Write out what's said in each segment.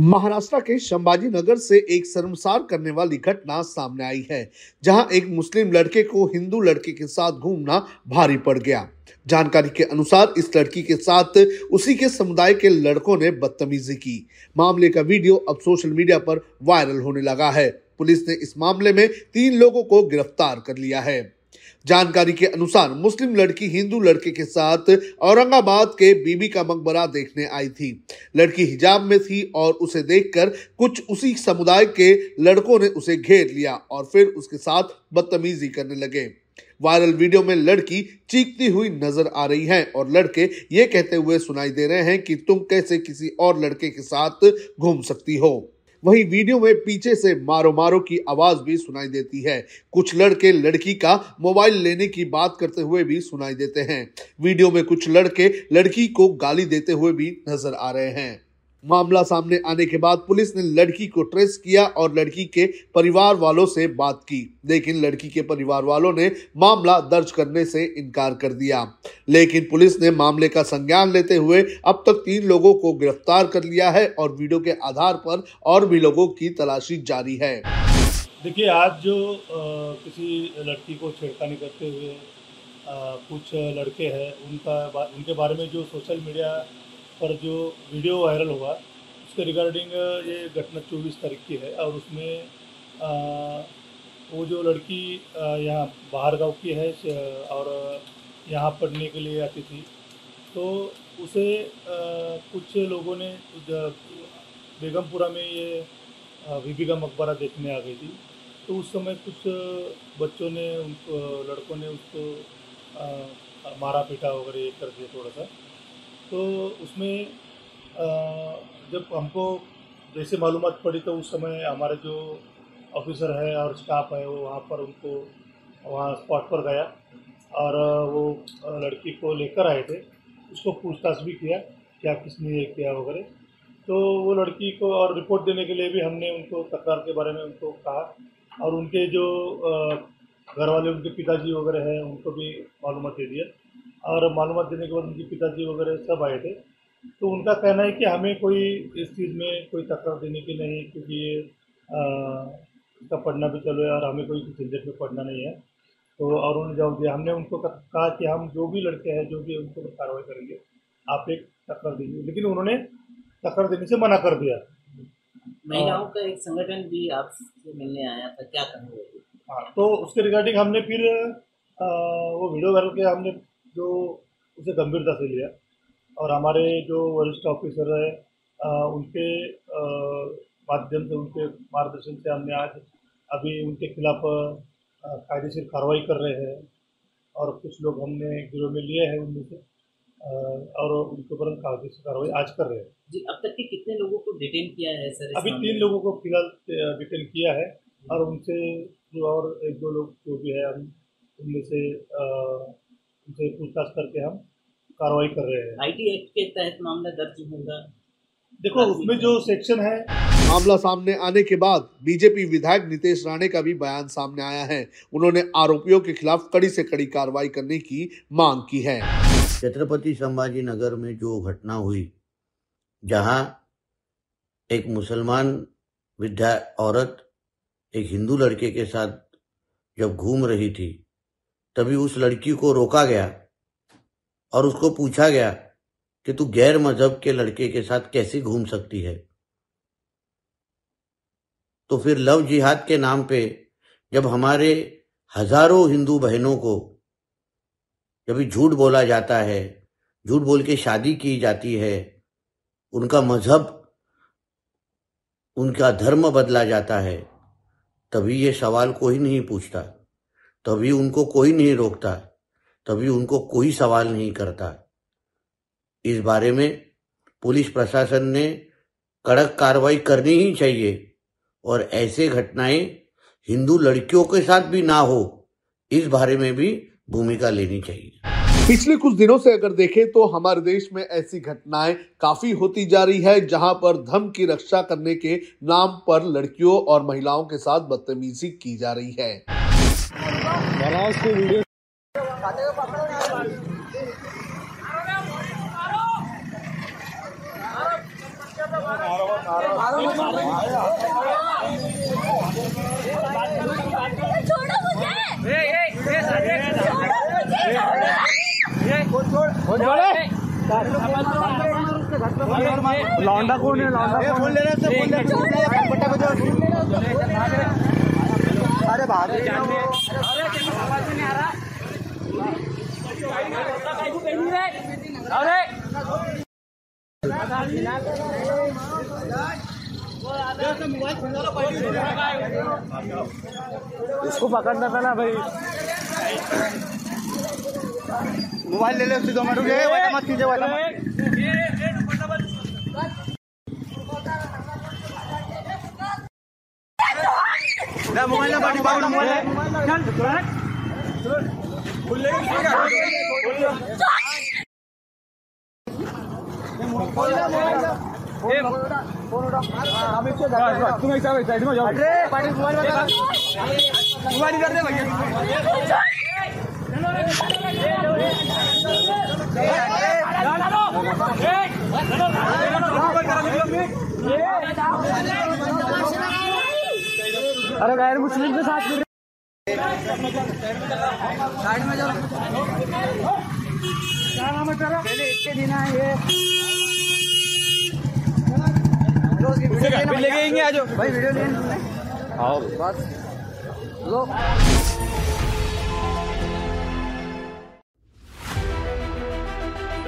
महाराष्ट्र के संभाजी नगर से एक शर्मसार करने वाली घटना सामने आई है, जहाँ एक मुस्लिम लड़के को हिंदू लड़के के साथ घूमना भारी पड़ गया। जानकारी के अनुसार इस लड़की के साथ उसी के समुदाय के लड़कों ने बदतमीजी की। मामले का वीडियो अब सोशल मीडिया पर वायरल होने लगा है। पुलिस ने इस मामले में तीन लोगों को गिरफ़्तार कर लिया है। जानकारी के अनुसार मुस्लिम लड़की हिंदू लड़के के साथ औरंगाबाद के बीबी का मकबरा देखने आई थी। लड़की हिजाब में थी और उसे देखकर कुछ उसी समुदाय के लड़कों ने उसे घेर लिया और फिर उसके साथ बदतमीजी करने लगे। वायरल वीडियो में लड़की चीखती हुई नज़र आ रही है और लड़के ये कहते हुए सुनाई दे रहे हैं कि तुम कैसे किसी और लड़के के साथ घूम सकती हो। वहीं वीडियो में पीछे से मारो मारो की आवाज़ भी सुनाई देती है। कुछ लड़के लड़की का मोबाइल लेने की बात करते हुए भी सुनाई देते हैं। वीडियो में कुछ लड़के लड़की को गाली देते हुए भी नज़र आ रहे हैं। मामला सामने आने के बाद पुलिस ने लड़की को ट्रेस किया और लड़की के परिवार वालों से बात की। लेकिन लड़की के परिवार वालों ने मामला दर्ज करने से इनकार कर दिया। लेकिन पुलिस ने मामले का संज्ञान लेते हुए अब तक तीन लोगों को गिरफ़्तार कर लिया है और वीडियो के आधार पर और भी लोगों की तलाशी जारी है। देखिए आज जो आ, किसी लड़की को छेड़खानी करते हुए आ, कुछ लड़के हैं उनका उनके बारे में जो सोशल मीडिया पर जो वीडियो वायरल हुआ उसके रिगार्डिंग ये घटना चौबीस तारीख की है और उसमें आ, वो जो लड़की यहाँ बाहर गाँव की है और यहाँ पढ़ने के लिए आती थी तो उसे आ, कुछ लोगों ने बेगमपुरा में ये बीबी का मकबरा देखने आ गई थी तो उस समय कुछ बच्चों ने उनको लड़कों ने उसको आ, मारा पीटा वगैरह ये कर दिया थोड़ा सा तो उसमें जब हमको जैसे मालूम पड़ी तो उस समय हमारे जो ऑफिसर है और स्टाफ है वो वहाँ पर उनको, वहाँ स्पॉट पर गया और वो लड़की को लेकर आए थे। उसको पूछताछ भी किया, क्या किसने ये किया वगैरह। तो वो लड़की को और रिपोर्ट देने के लिए भी हमने उनको तकरार के बारे में उनको कहा और उनके जो घर वाले उनके पिताजी वगैरह हैं उनको भी मालूम दे दिया। और मालूम देने के बाद उनके पिताजी वगैरह सब आए थे। तो उनका कहना है कि हमें कोई इस चीज़ में कोई तकरार देने की नहीं क्योंकि ये इसका पढ़ना भी चलो है और हमें कोई झंझट में पढ़ना नहीं है। तो और उन्होंने जवाब दिया हमने उनको कहा कि हम जो भी लड़के हैं जो भी उनको कार्रवाई करेंगे। आप एक तकरार दीजिए। लेकिन उन्होंने तकरार देने से मना कर दिया। महिलाओं का एक संगठन भी आपसे मिलने आया था क्या कहेंगे हाँ? तो उसके रिगार्डिंग हमने फिर आ, वो वीडियो वायरल किया हमने जो उसे गंभीरता से लिया। और हमारे जो वरिष्ठ ऑफिसर है उनके माध्यम से उनके मार्गदर्शन से हमने आज अभी उनके खिलाफ कायदेशीर कार्रवाई कर रहे हैं। और कुछ लोग हमने गिरोह में लिए हैं उनमें से और उनके ऊपर कायदेशीर कार्रवाई आज कर रहे हैं। जी अब तक के कितने लोगों को डिटेन किया है सर अभी तीन लोगों को फ़िलहाल डिटेन किया है। और उनसे जो और एक दो लोग जो भी है हम उनमें से उनसे पूछताछ करके हम कार्रवाई कर रहे हैं। आईटी एक्ट के तहत मामला दर्ज होगा। देखो उसमें जो सेक्शन है मामला सामने आने के बाद बीजेपी विधायक नितेश राणे का भी बयान सामने आया है। उन्होंने आरोपियों के खिलाफ कड़ी से कड़ी कार्रवाई करने की मांग की है। छत्रपति संभाजी नगर में जो घटना हुई जहाँ एक मुसलमान विद्या औरत एक हिंदू लड़के के साथ जब घूम रही थी तभी उस लड़की को रोका गया और उसको पूछा गया कि तू गैर मज़हब के लड़के के साथ कैसे घूम सकती है? तो फिर लव जिहाद के नाम पे जब हमारे हज़ारों हिंदू बहनों को जब झूठ बोला जाता है, झूठ बोल के शादी की जाती है, उनका मज़हब, उनका धर्म बदला जाता है, तभी ये सवाल कोई नहीं पूछता। तभी उनको कोई नहीं रोकता, तभी उनको कोई सवाल नहीं करता। इस बारे में पुलिस प्रशासन ने कड़क कार्रवाई करनी ही चाहिए और ऐसे घटनाएँ हिंदू लड़कियों के साथ भी ना हो, इस बारे में भी भूमिका लेनी चाहिए। पिछले कुछ दिनों से अगर देखें तो हमारे देश में ऐसी घटनाएँ काफ़ी होती जा रही है, जहाँ पर धर्म की रक्षा करने के नाम पर लड़कियों और महिलाओं के साथ बदतमीजी की जा रही है। छोड़ो मुझे छोड़ो मुझे लौंडा कौन है? लौंडा कौन ले अरे भाग इसको पकड़ना था ना भाई। मोबाइल ले ले उससे दो मिनट रुके मत कीजिए ना मोबाइल ना बाटी बाबू मोबाइल चल। तुम एक साइड में जाओ मोबाइल कर दे भैया अरे गैर मुस्लिम के साथ साइड में जाओ क्या नाम है तेरा पहले इसके दिन है ये वीडियो लेंगे आज भाई वीडियो लेंगे आओ बस लो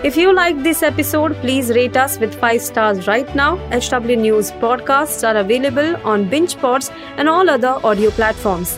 If you like this episode, please rate us with 5 stars right now. HW News podcasts are available on BingePods and all other audio platforms.